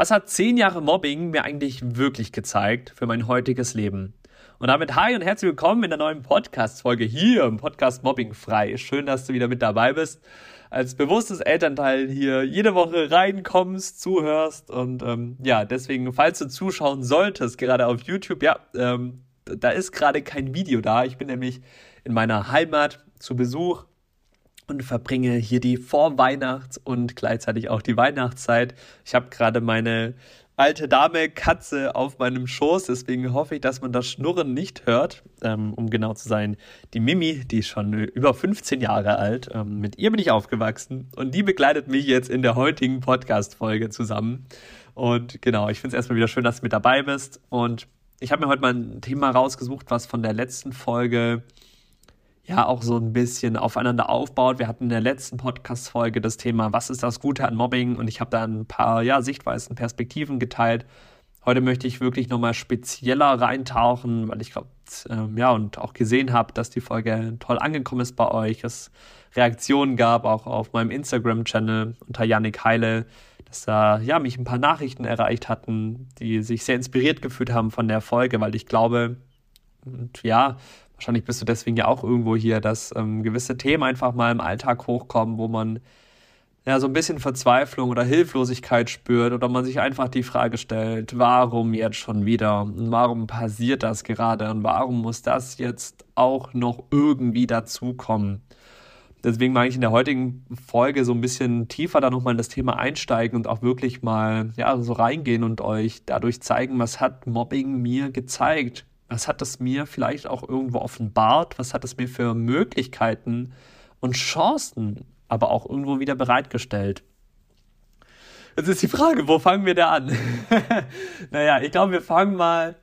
Was hat zehn Jahre Mobbing mir eigentlich wirklich gezeigt für mein heutiges Leben? Und damit hi und herzlich willkommen in der neuen Podcast-Folge hier im Podcast Mobbing frei. Schön, dass du wieder mit dabei bist. Als bewusstes Elternteil hier jede Woche reinkommst, zuhörst und ähm, ja, deswegen, falls du zuschauen solltest, gerade auf YouTube, ja, ähm, da ist gerade kein Video da. Ich bin nämlich in meiner Heimat zu Besuch und verbringe hier die Vorweihnachts- und gleichzeitig auch die Weihnachtszeit. Ich habe gerade meine alte Dame Katze auf meinem Schoß, deswegen hoffe ich, dass man das Schnurren nicht hört. Ähm, um genau zu sein, die Mimi, die ist schon über 15 Jahre alt, ähm, mit ihr bin ich aufgewachsen und die begleitet mich jetzt in der heutigen Podcast-Folge zusammen. Und genau, ich finde es erstmal wieder schön, dass du mit dabei bist. Und ich habe mir heute mal ein Thema rausgesucht, was von der letzten Folge ja auch so ein bisschen aufeinander aufbaut. Wir hatten in der letzten Podcast-Folge das Thema, was ist das Gute an Mobbing? Und ich habe da ein paar ja, Sichtweisen, Perspektiven geteilt. Heute möchte ich wirklich nochmal spezieller reintauchen, weil ich glaube, ähm, ja, und auch gesehen habe, dass die Folge toll angekommen ist bei euch. Es Reaktionen gab, auch auf meinem Instagram-Channel unter Yannick Heile, dass da ja mich ein paar Nachrichten erreicht hatten, die sich sehr inspiriert gefühlt haben von der Folge, weil ich glaube, und ja, wahrscheinlich bist du deswegen ja auch irgendwo hier, dass ähm, gewisse Themen einfach mal im Alltag hochkommen, wo man ja so ein bisschen Verzweiflung oder Hilflosigkeit spürt oder man sich einfach die Frage stellt, warum jetzt schon wieder und warum passiert das gerade und warum muss das jetzt auch noch irgendwie dazukommen. Deswegen mag ich in der heutigen Folge so ein bisschen tiefer da nochmal in das Thema einsteigen und auch wirklich mal ja so reingehen und euch dadurch zeigen, was hat Mobbing mir gezeigt was hat es mir vielleicht auch irgendwo offenbart? Was hat es mir für Möglichkeiten und Chancen aber auch irgendwo wieder bereitgestellt? Jetzt ist die Frage, wo fangen wir da an? naja, ich glaube, wir fangen mal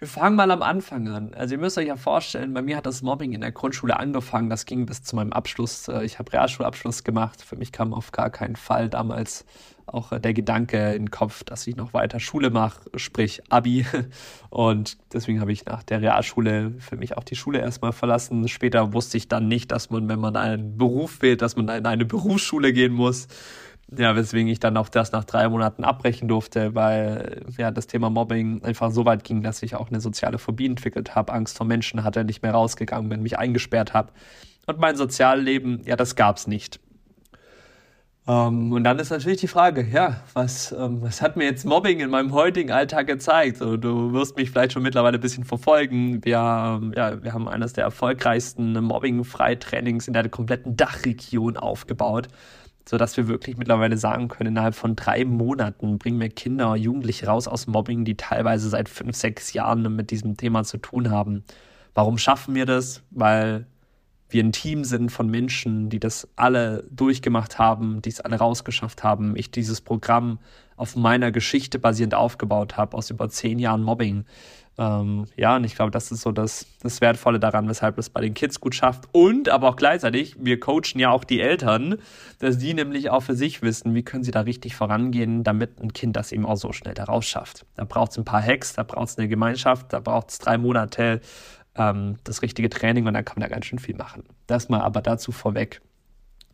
wir fangen mal am Anfang an. Also ihr müsst euch ja vorstellen, bei mir hat das Mobbing in der Grundschule angefangen. Das ging bis zu meinem Abschluss. Äh, ich habe Realschulabschluss gemacht. Für mich kam auf gar keinen Fall damals auch äh, der Gedanke den Kopf, dass ich noch weiter Schule mache, sprich Abi. Und deswegen habe ich nach der Realschule für mich auch die Schule erstmal verlassen. Später wusste ich dann nicht, dass man, wenn man einen Beruf wählt, dass man in eine Berufsschule gehen muss ja, weswegen ich dann auch das nach drei Monaten abbrechen durfte, weil ja das Thema Mobbing einfach so weit ging, dass ich auch eine soziale Phobie entwickelt habe, Angst vor Menschen hatte, nicht mehr rausgegangen bin, mich eingesperrt habe. Und mein Sozialleben, ja, das gab's nicht. Ähm, und dann ist natürlich die Frage, ja, was, ähm, was hat mir jetzt Mobbing in meinem heutigen Alltag gezeigt? So, du wirst mich vielleicht schon mittlerweile ein bisschen verfolgen. Wir, ja, wir haben eines der erfolgreichsten Mobbing-Freitrainings in der kompletten Dachregion aufgebaut sodass wir wirklich mittlerweile sagen können, innerhalb von drei Monaten bringen wir Kinder, Jugendliche raus aus Mobbing, die teilweise seit fünf, sechs Jahren mit diesem Thema zu tun haben. Warum schaffen wir das? Weil wir ein Team sind von Menschen, die das alle durchgemacht haben, die es alle rausgeschafft haben. Ich dieses Programm auf meiner Geschichte basierend aufgebaut habe, aus über zehn Jahren Mobbing. Ähm, ja, und ich glaube, das ist so das, das Wertvolle daran, weshalb es bei den Kids gut schafft. Und aber auch gleichzeitig, wir coachen ja auch die Eltern, dass die nämlich auch für sich wissen, wie können sie da richtig vorangehen, damit ein Kind das eben auch so schnell da rausschafft. Da braucht es ein paar Hacks, da braucht es eine Gemeinschaft, da braucht es drei Monate ähm, das richtige Training und dann kann man da ganz schön viel machen. Das mal aber dazu vorweg.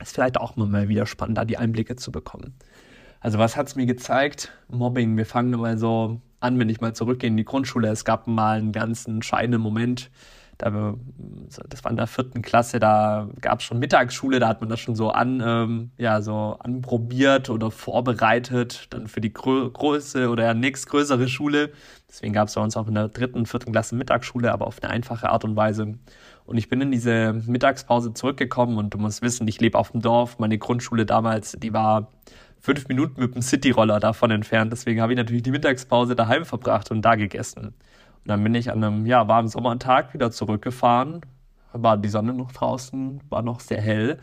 Ist vielleicht auch mal wieder spannend, da die Einblicke zu bekommen. Also was hat es mir gezeigt? Mobbing, wir fangen mal so an, wenn ich mal zurückgehe in die Grundschule. Es gab mal einen ganz entscheidenden Moment. Da, das war in der vierten Klasse, da gab es schon Mittagsschule, da hat man das schon so an, ähm, ja, so anprobiert oder vorbereitet, dann für die Grö Größe oder ja, nächstgrößere Schule. Deswegen gab es bei uns auch in der dritten, vierten Klasse Mittagsschule, aber auf eine einfache Art und Weise. Und ich bin in diese Mittagspause zurückgekommen und du musst wissen, ich lebe auf dem Dorf. Meine Grundschule damals, die war fünf Minuten mit dem Cityroller davon entfernt. Deswegen habe ich natürlich die Mittagspause daheim verbracht und da gegessen. Und dann bin ich an einem ja, warmen Sommertag wieder zurückgefahren. War die Sonne noch draußen, war noch sehr hell.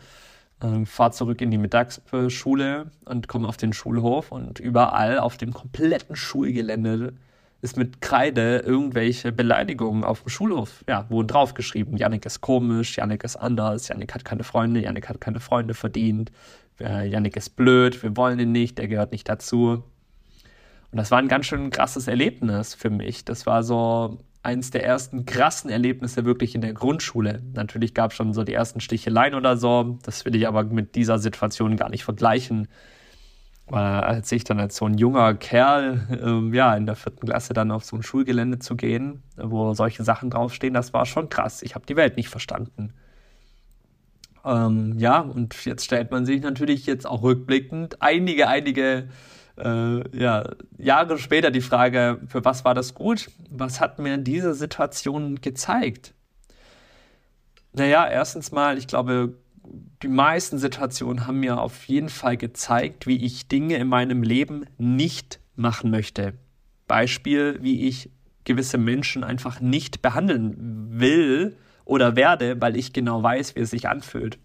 Ähm, fahre zurück in die Mittagsschule und komme auf den Schulhof und überall auf dem kompletten Schulgelände ist mit Kreide irgendwelche Beleidigungen auf dem Schulhof, ja, wurden draufgeschrieben. Janik ist komisch, Janik ist anders, Janik hat keine Freunde, Janik hat keine Freunde verdient, Janik ist blöd, wir wollen ihn nicht, der gehört nicht dazu. Und das war ein ganz schön krasses Erlebnis für mich. Das war so eins der ersten krassen Erlebnisse wirklich in der Grundschule. Natürlich gab es schon so die ersten Sticheleien oder so. Das will ich aber mit dieser Situation gar nicht vergleichen. als ich dann als so ein junger Kerl, ähm, ja, in der vierten Klasse dann auf so ein Schulgelände zu gehen, wo solche Sachen draufstehen, das war schon krass. Ich habe die Welt nicht verstanden. Ähm, ja, und jetzt stellt man sich natürlich jetzt auch rückblickend einige, einige äh, ja, Jahre später die Frage, für was war das gut? Was hat mir diese Situation gezeigt? Naja, erstens mal, ich glaube, die meisten Situationen haben mir auf jeden Fall gezeigt, wie ich Dinge in meinem Leben nicht machen möchte. Beispiel, wie ich gewisse Menschen einfach nicht behandeln will oder werde, weil ich genau weiß, wie es sich anfühlt.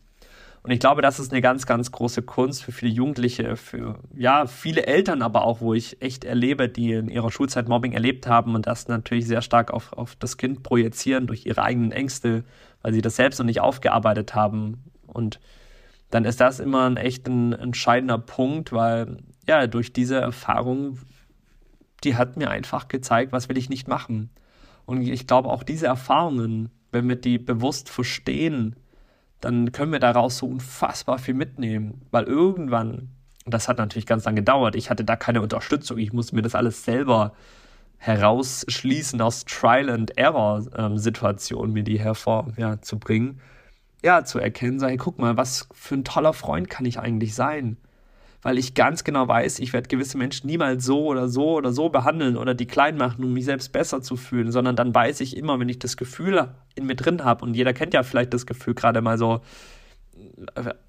Und ich glaube, das ist eine ganz, ganz große Kunst für viele Jugendliche, für ja, viele Eltern aber auch, wo ich echt erlebe, die in ihrer Schulzeit Mobbing erlebt haben und das natürlich sehr stark auf, auf das Kind projizieren durch ihre eigenen Ängste, weil sie das selbst noch nicht aufgearbeitet haben. Und dann ist das immer ein echt ein entscheidender Punkt, weil ja, durch diese Erfahrung, die hat mir einfach gezeigt, was will ich nicht machen. Und ich glaube, auch diese Erfahrungen, wenn wir die bewusst verstehen, dann können wir daraus so unfassbar viel mitnehmen. Weil irgendwann, das hat natürlich ganz lange gedauert, ich hatte da keine Unterstützung, ich musste mir das alles selber herausschließen aus Trial-and-Error-Situationen, mir die hervorzubringen. Ja, ja, zu erkennen, sei, guck mal, was für ein toller Freund kann ich eigentlich sein? Weil ich ganz genau weiß, ich werde gewisse Menschen niemals so oder so oder so behandeln oder die klein machen, um mich selbst besser zu fühlen, sondern dann weiß ich immer, wenn ich das Gefühl in mir drin habe, und jeder kennt ja vielleicht das Gefühl, gerade mal so,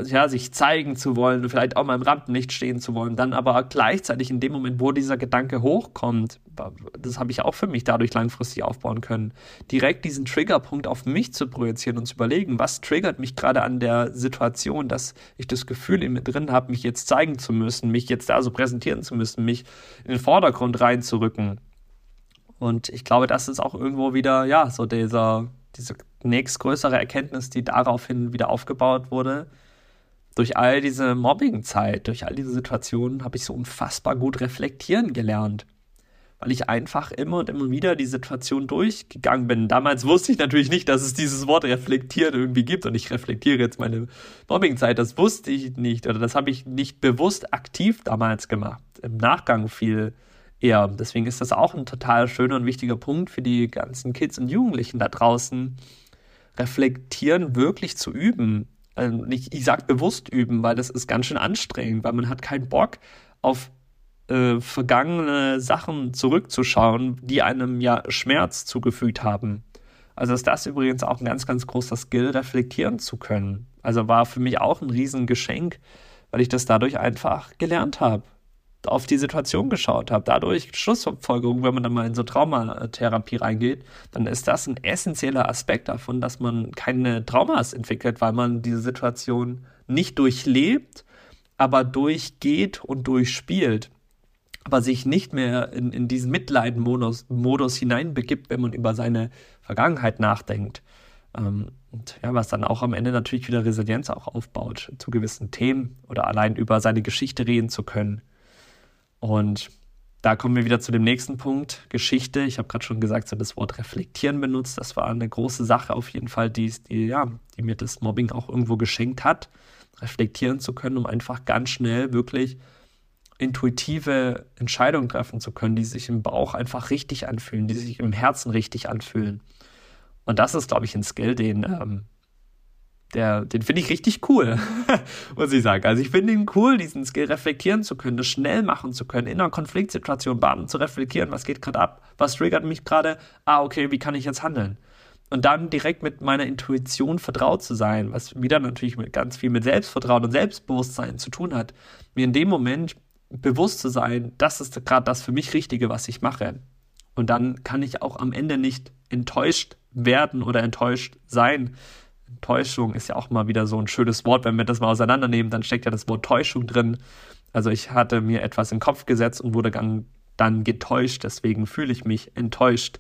ja, sich zeigen zu wollen, vielleicht auch mal im Rampenlicht stehen zu wollen, dann aber gleichzeitig in dem Moment, wo dieser Gedanke hochkommt, das habe ich auch für mich dadurch langfristig aufbauen können, direkt diesen Triggerpunkt auf mich zu projizieren und zu überlegen, was triggert mich gerade an der Situation, dass ich das Gefühl in mir drin habe, mich jetzt zeigen zu müssen, mich jetzt da so präsentieren zu müssen, mich in den Vordergrund reinzurücken. Und ich glaube, das ist auch irgendwo wieder, ja, so dieser, diese nächstgrößere Erkenntnis, die daraufhin wieder aufgebaut wurde. Durch all diese Mobbing-Zeit, durch all diese Situationen habe ich so unfassbar gut reflektieren gelernt. Weil ich einfach immer und immer wieder die Situation durchgegangen bin. Damals wusste ich natürlich nicht, dass es dieses Wort reflektieren irgendwie gibt und ich reflektiere jetzt meine Mobbing-Zeit. Das wusste ich nicht oder das habe ich nicht bewusst aktiv damals gemacht. Im Nachgang viel eher. Deswegen ist das auch ein total schöner und wichtiger Punkt für die ganzen Kids und Jugendlichen da draußen, Reflektieren wirklich zu üben. Also ich, ich sage bewusst üben, weil das ist ganz schön anstrengend, weil man hat keinen Bock auf äh, vergangene Sachen zurückzuschauen, die einem ja Schmerz zugefügt haben. Also ist das übrigens auch ein ganz, ganz großer Skill, reflektieren zu können. Also war für mich auch ein Riesengeschenk, weil ich das dadurch einfach gelernt habe auf die Situation geschaut habe. Dadurch Schlussfolgerung, wenn man dann mal in so Traumatherapie reingeht, dann ist das ein essentieller Aspekt davon, dass man keine Traumas entwickelt, weil man diese Situation nicht durchlebt, aber durchgeht und durchspielt. Aber sich nicht mehr in, in diesen Mitleiden-Modus Modus hineinbegibt, wenn man über seine Vergangenheit nachdenkt. Ähm, und ja, was dann auch am Ende natürlich wieder Resilienz auch aufbaut zu gewissen Themen oder allein über seine Geschichte reden zu können. Und da kommen wir wieder zu dem nächsten Punkt, Geschichte. Ich habe gerade schon gesagt, so das Wort reflektieren benutzt. Das war eine große Sache auf jeden Fall, die, die, ja, die mir das Mobbing auch irgendwo geschenkt hat, reflektieren zu können, um einfach ganz schnell wirklich intuitive Entscheidungen treffen zu können, die sich im Bauch einfach richtig anfühlen, die sich im Herzen richtig anfühlen. Und das ist, glaube ich, ein Skill, den ähm, der, den finde ich richtig cool, muss ich sagen. Also ich finde ihn cool, diesen Skill reflektieren zu können, das schnell machen zu können, in einer Konfliktsituation baden, zu reflektieren, was geht gerade ab, was triggert mich gerade, ah, okay, wie kann ich jetzt handeln? Und dann direkt mit meiner Intuition vertraut zu sein, was wieder natürlich mit ganz viel mit Selbstvertrauen und Selbstbewusstsein zu tun hat, mir in dem Moment bewusst zu sein, das ist gerade das für mich Richtige, was ich mache. Und dann kann ich auch am Ende nicht enttäuscht werden oder enttäuscht sein, Täuschung ist ja auch mal wieder so ein schönes Wort. Wenn wir das mal auseinandernehmen, dann steckt ja das Wort Täuschung drin. Also ich hatte mir etwas in den Kopf gesetzt und wurde dann, getäuscht. Deswegen fühle ich mich enttäuscht,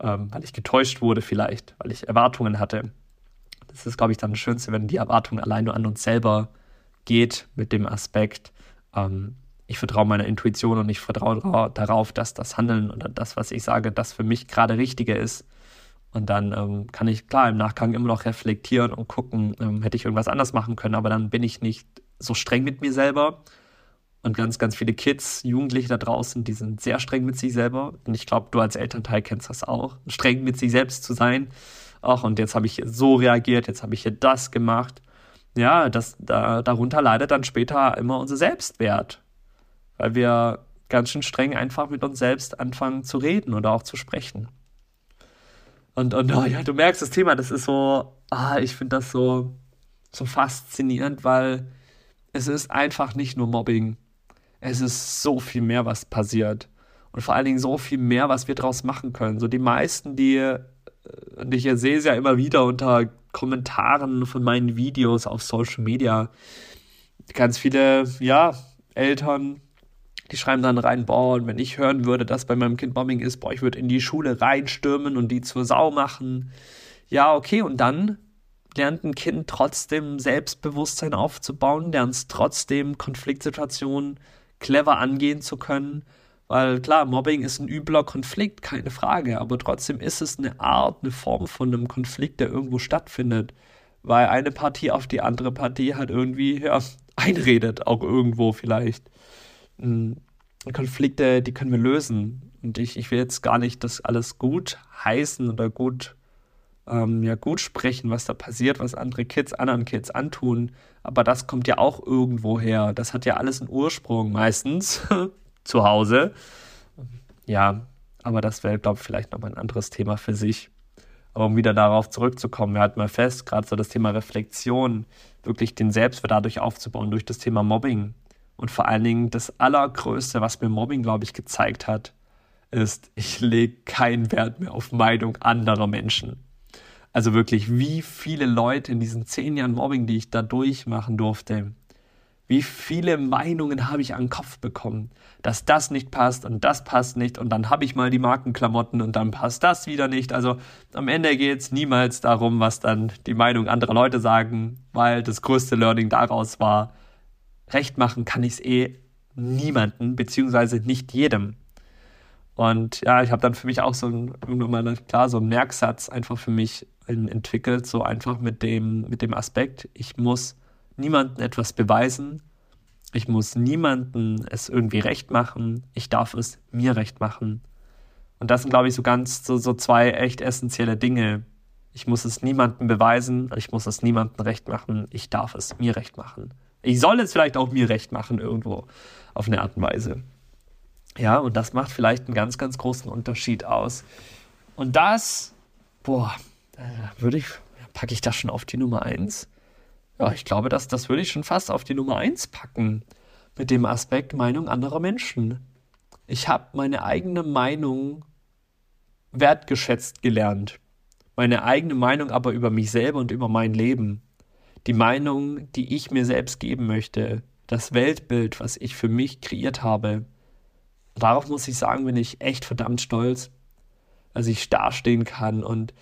ähm, weil ich getäuscht wurde vielleicht, weil ich Erwartungen hatte. Das ist, glaube ich, dann das Schönste, wenn die Erwartung allein nur an uns selber geht mit dem Aspekt, ähm, ich vertraue meiner Intuition und ich vertraue darauf, dass das Handeln oder das, was ich sage, das für mich gerade Richtige ist. Und dann ähm, kann ich klar im Nachgang immer noch reflektieren und gucken, ähm, hätte ich irgendwas anders machen können, aber dann bin ich nicht so streng mit mir selber und ganz, ganz viele Kids, Jugendliche da draußen, die sind sehr streng mit sich selber. Und ich glaube, du als Elternteil kennst das auch. Streng mit sich selbst zu sein. Ach, und jetzt habe ich so reagiert, jetzt habe ich hier das gemacht. Ja, das, da, darunter leidet dann später immer unser Selbstwert. Weil wir ganz schön streng einfach mit uns selbst anfangen zu reden oder auch zu sprechen. Und, und oh ja, du merkst das Thema, das ist so, ah, ich finde das so, so faszinierend, weil es ist einfach nicht nur Mobbing es ist so viel mehr, was passiert. Und vor allen Dingen so viel mehr, was wir daraus machen können. So die meisten, die, und ich sehe es ja immer wieder unter Kommentaren von meinen Videos auf Social Media, ganz viele, ja, Eltern, die schreiben dann rein, boah, und wenn ich hören würde, dass bei meinem Kind Bombing ist, boah, ich würde in die Schule reinstürmen und die zur Sau machen. Ja, okay, und dann lernt ein Kind trotzdem Selbstbewusstsein aufzubauen, lernt trotzdem Konfliktsituationen clever angehen zu können. Weil klar, Mobbing ist ein übler Konflikt, keine Frage, aber trotzdem ist es eine Art, eine Form von einem Konflikt, der irgendwo stattfindet. Weil eine Partie auf die andere Partie halt irgendwie ja, einredet, auch irgendwo vielleicht. Hm, Konflikte, die können wir lösen. Und ich, ich will jetzt gar nicht das alles gut heißen oder gut ähm, ja gut sprechen, was da passiert, was andere Kids anderen Kids antun. Aber das kommt ja auch irgendwo her. Das hat ja alles einen Ursprung, meistens zu Hause. Ja, aber das wäre, glaube ich, vielleicht nochmal ein anderes Thema für sich. Aber um wieder darauf zurückzukommen, wir hatten mal fest, gerade so das Thema Reflexion, wirklich den Selbstwert dadurch aufzubauen, durch das Thema Mobbing. Und vor allen Dingen das Allergrößte, was mir Mobbing, glaube ich, gezeigt hat, ist, ich lege keinen Wert mehr auf Meinung anderer Menschen. Also wirklich, wie viele Leute in diesen zehn Jahren Mobbing, die ich da durchmachen durfte, wie viele Meinungen habe ich an den Kopf bekommen, dass das nicht passt und das passt nicht und dann habe ich mal die Markenklamotten und dann passt das wieder nicht. Also am Ende geht es niemals darum, was dann die Meinung anderer Leute sagen, weil das größte Learning daraus war, recht machen kann ich es eh niemanden, beziehungsweise nicht jedem. Und ja, ich habe dann für mich auch so irgendwann mal, klar, so einen Merksatz einfach für mich entwickelt, so einfach mit dem, mit dem Aspekt, ich muss niemandem etwas beweisen, ich muss niemandem es irgendwie recht machen, ich darf es mir recht machen. Und das sind, glaube ich, so ganz so, so zwei echt essentielle Dinge. Ich muss es niemandem beweisen, ich muss es niemandem recht machen, ich darf es mir recht machen. Ich soll es vielleicht auch mir recht machen irgendwo auf eine Art und Weise. Ja, und das macht vielleicht einen ganz, ganz großen Unterschied aus. Und das, boah, äh, würde ich, packe ich das schon auf die Nummer 1? Ja, ich glaube, das, das würde ich schon fast auf die Nummer 1 packen. Mit dem Aspekt Meinung anderer Menschen. Ich habe meine eigene Meinung wertgeschätzt gelernt. Meine eigene Meinung aber über mich selber und über mein Leben. Die Meinung, die ich mir selbst geben möchte. Das Weltbild, was ich für mich kreiert habe. Darauf muss ich sagen, bin ich echt verdammt stolz, dass ich dastehen kann und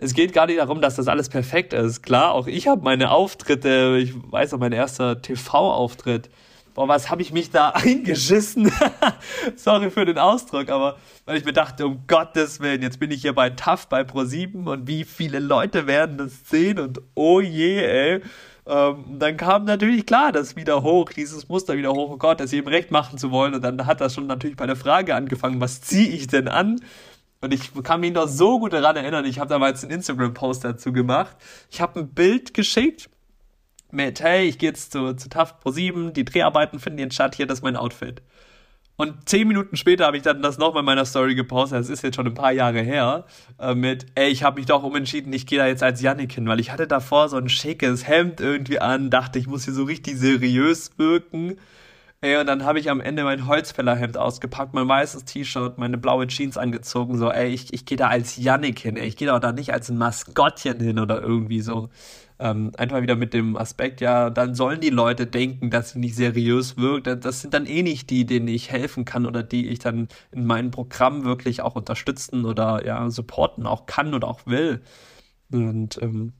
es geht gar nicht darum, dass das alles perfekt ist. Klar, auch ich habe meine Auftritte. Ich weiß noch, mein erster TV-Auftritt. Boah, was habe ich mich da eingeschissen? Sorry für den Ausdruck, aber weil ich mir dachte, um Gottes Willen, jetzt bin ich hier bei TAF bei Pro7 und wie viele Leute werden das sehen und oh je, ey. Ähm, dann kam natürlich klar das wieder hoch, dieses Muster wieder hoch, oh Gott, das jedem recht machen zu wollen. Und dann hat das schon natürlich bei der Frage angefangen, was ziehe ich denn an? Und ich kann mich noch so gut daran erinnern, ich habe damals einen Instagram-Post dazu gemacht. Ich habe ein Bild geschickt mit, hey, ich gehe jetzt zu, zu TAF Pro 7, die Dreharbeiten finden jetzt statt, hier, das ist mein Outfit. Und zehn Minuten später habe ich dann das nochmal in meiner Story gepostet, das ist jetzt schon ein paar Jahre her, äh, mit, ey, ich habe mich doch umentschieden, ich gehe da jetzt als Yannick hin, weil ich hatte davor so ein schickes Hemd irgendwie an, dachte, ich muss hier so richtig seriös wirken. Ey, und dann habe ich am Ende mein Holzfällerhemd ausgepackt, mein weißes T-Shirt, meine blaue Jeans angezogen, so, ey, ich, ich gehe da als Yannick hin, ey, ich gehe da da nicht als ein Maskottchen hin oder irgendwie so. Ähm, einfach wieder mit dem Aspekt, ja, dann sollen die Leute denken, dass sie nicht seriös wirkt. Das sind dann eh nicht die, denen ich helfen kann oder die ich dann in meinem Programm wirklich auch unterstützen oder ja, supporten auch kann oder auch will. Und ähm,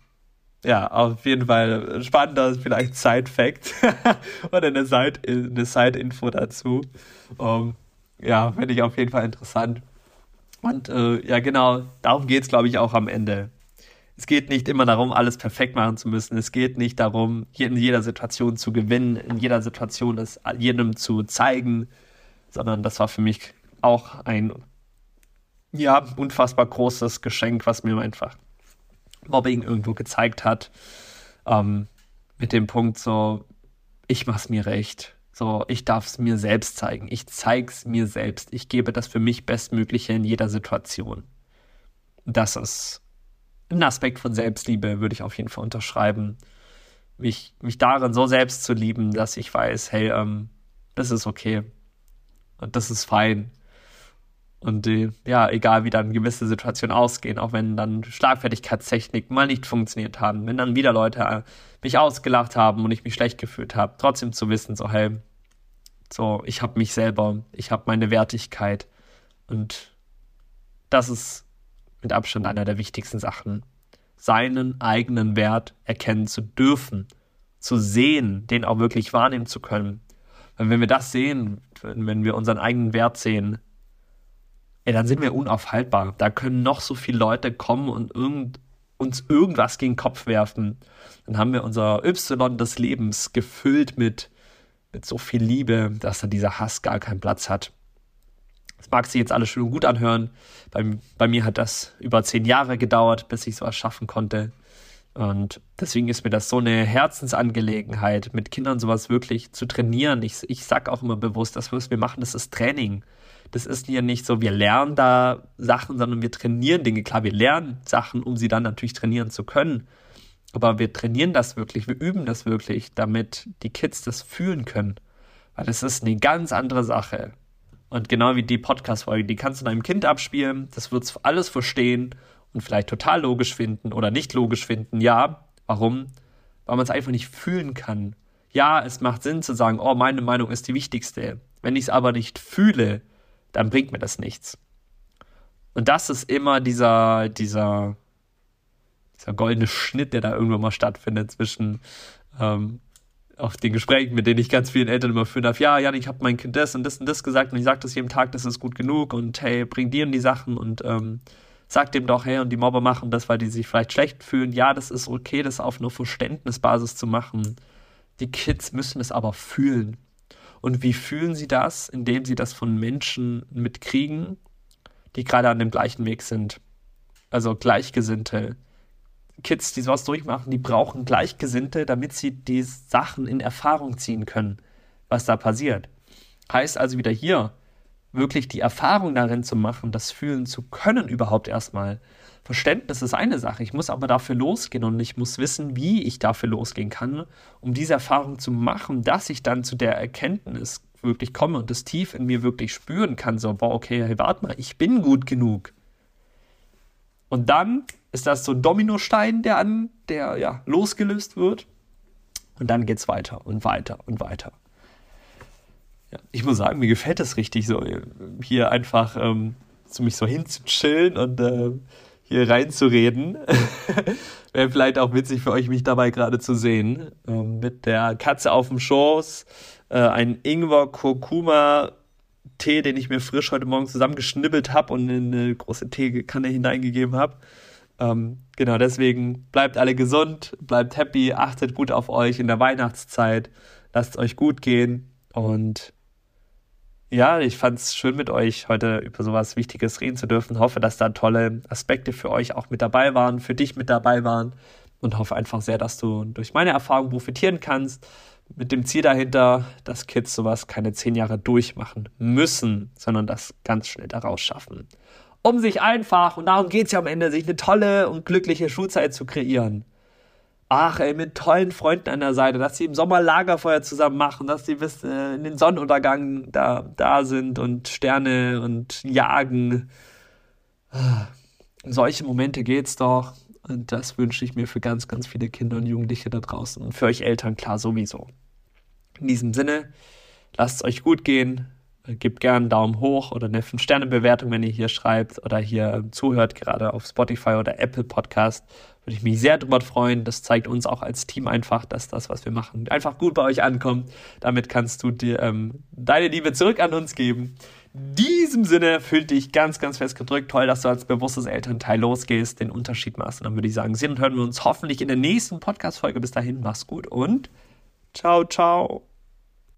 ja, auf jeden Fall spannender, vielleicht Side-Fact oder eine Side-Info Side dazu. Um, ja, finde ich auf jeden Fall interessant. Und äh, ja, genau, darum geht es, glaube ich, auch am Ende. Es geht nicht immer darum, alles perfekt machen zu müssen. Es geht nicht darum, in jeder Situation zu gewinnen, in jeder Situation es jedem zu zeigen, sondern das war für mich auch ein, ja, unfassbar großes Geschenk, was mir einfach Mobbing irgendwo gezeigt hat. Ähm, mit dem Punkt so, ich mach's mir recht. So, ich darf es mir selbst zeigen. Ich zeig's mir selbst. Ich gebe das für mich Bestmögliche in jeder Situation. Das ist ein Aspekt von Selbstliebe, würde ich auf jeden Fall unterschreiben. Mich, mich darin so selbst zu lieben, dass ich weiß, hey, ähm, das ist okay. Und das ist fein. Und äh, ja, egal wie dann gewisse Situationen ausgehen, auch wenn dann Schlagfertigkeitstechniken mal nicht funktioniert haben, wenn dann wieder Leute äh, mich ausgelacht haben und ich mich schlecht gefühlt habe, trotzdem zu wissen, so hey, so ich habe mich selber, ich habe meine Wertigkeit und das ist mit Abstand einer der wichtigsten Sachen, seinen eigenen Wert erkennen zu dürfen, zu sehen, den auch wirklich wahrnehmen zu können. Weil wenn wir das sehen, wenn wir unseren eigenen Wert sehen, ey, dann sind wir unaufhaltbar. Da können noch so viele Leute kommen und irgend, uns irgendwas gegen den Kopf werfen. Dann haben wir unser Y des Lebens gefüllt mit, mit so viel Liebe, dass da dieser Hass gar keinen Platz hat. Das mag sich jetzt alles schön und gut anhören. Bei, bei mir hat das über zehn Jahre gedauert, bis ich sowas schaffen konnte. Und deswegen ist mir das so eine Herzensangelegenheit, mit Kindern sowas wirklich zu trainieren. Ich, ich sag auch immer bewusst, das, was wir machen, das ist Training. Das ist ja nicht so, wir lernen da Sachen, sondern wir trainieren Dinge. Klar, wir lernen Sachen, um sie dann natürlich trainieren zu können. Aber wir trainieren das wirklich, wir üben das wirklich, damit die Kids das fühlen können. Weil das ist eine ganz andere Sache. Und genau wie die Podcast-Folge, die kannst du deinem Kind abspielen, das wird alles verstehen und vielleicht total logisch finden oder nicht logisch finden. Ja, warum? Weil man es einfach nicht fühlen kann. Ja, es macht Sinn zu sagen, oh, meine Meinung ist die wichtigste. Wenn ich es aber nicht fühle, dann bringt mir das nichts. Und das ist immer dieser, dieser, dieser goldene Schnitt, der da irgendwann mal stattfindet zwischen ähm, auf den Gesprächen, mit denen ich ganz vielen Eltern immer führen darf, ja, Jan, ich habe mein Kind das und das und das gesagt und ich sage das jedem Tag, das ist gut genug und hey, bring dir die Sachen und ähm, sag dem doch, hey, und die Mobber machen das, weil die sich vielleicht schlecht fühlen. Ja, das ist okay, das auf einer Verständnisbasis zu machen. Die Kids müssen es aber fühlen. Und wie fühlen sie das? Indem sie das von Menschen mitkriegen, die gerade an dem gleichen Weg sind. Also Gleichgesinnte, Kids, die sowas durchmachen, die brauchen Gleichgesinnte, damit sie die Sachen in Erfahrung ziehen können, was da passiert. Heißt also wieder hier, wirklich die Erfahrung darin zu machen, das fühlen zu können überhaupt erstmal. Verständnis ist eine Sache, ich muss aber dafür losgehen und ich muss wissen, wie ich dafür losgehen kann, um diese Erfahrung zu machen, dass ich dann zu der Erkenntnis wirklich komme und das tief in mir wirklich spüren kann, so, boah, okay, hey, warte mal, ich bin gut genug. Und dann ist das so ein Dominostein, der an, der ja losgelöst wird. Und dann geht es weiter und weiter und weiter. Ja, ich muss sagen, mir gefällt das richtig so, hier einfach ähm, so mich so hinzuchillen und äh, hier reinzureden. Wäre vielleicht auch witzig für euch, mich dabei gerade zu sehen. Ähm, mit der Katze auf dem Schoß, äh, ein Ingwer-Kurkuma Tee, den ich mir frisch heute Morgen zusammengeschnibbelt habe und in eine große Teekanne hineingegeben habe. Ähm, genau, deswegen bleibt alle gesund, bleibt happy, achtet gut auf euch in der Weihnachtszeit, lasst es euch gut gehen und ja, ich fand es schön mit euch heute über sowas Wichtiges reden zu dürfen. Hoffe, dass da tolle Aspekte für euch auch mit dabei waren, für dich mit dabei waren und hoffe einfach sehr, dass du durch meine Erfahrung profitieren kannst. Mit dem Ziel dahinter, dass Kids sowas keine zehn Jahre durchmachen müssen, sondern das ganz schnell daraus schaffen um sich einfach, und darum geht es ja am Ende, sich eine tolle und glückliche Schulzeit zu kreieren. Ach, ey, mit tollen Freunden an der Seite, dass sie im Sommer Lagerfeuer zusammen machen, dass sie bis äh, in den Sonnenuntergang da, da sind und Sterne und jagen. Ah, solche Momente geht's doch. Und das wünsche ich mir für ganz, ganz viele Kinder und Jugendliche da draußen. Und für euch Eltern klar sowieso. In diesem Sinne, lasst es euch gut gehen. Gebt gerne einen Daumen hoch oder eine 5-Sterne-Bewertung, wenn ihr hier schreibt oder hier zuhört, gerade auf Spotify oder Apple Podcast. Würde ich mich sehr drüber freuen. Das zeigt uns auch als Team einfach, dass das, was wir machen, einfach gut bei euch ankommt. Damit kannst du dir ähm, deine Liebe zurück an uns geben. In diesem Sinne fühl dich ganz, ganz fest gedrückt. Toll, dass du als bewusstes Elternteil losgehst, den Unterschied machst. Und dann würde ich sagen, sehen und hören wir uns hoffentlich in der nächsten Podcast-Folge. Bis dahin, mach's gut und ciao, ciao.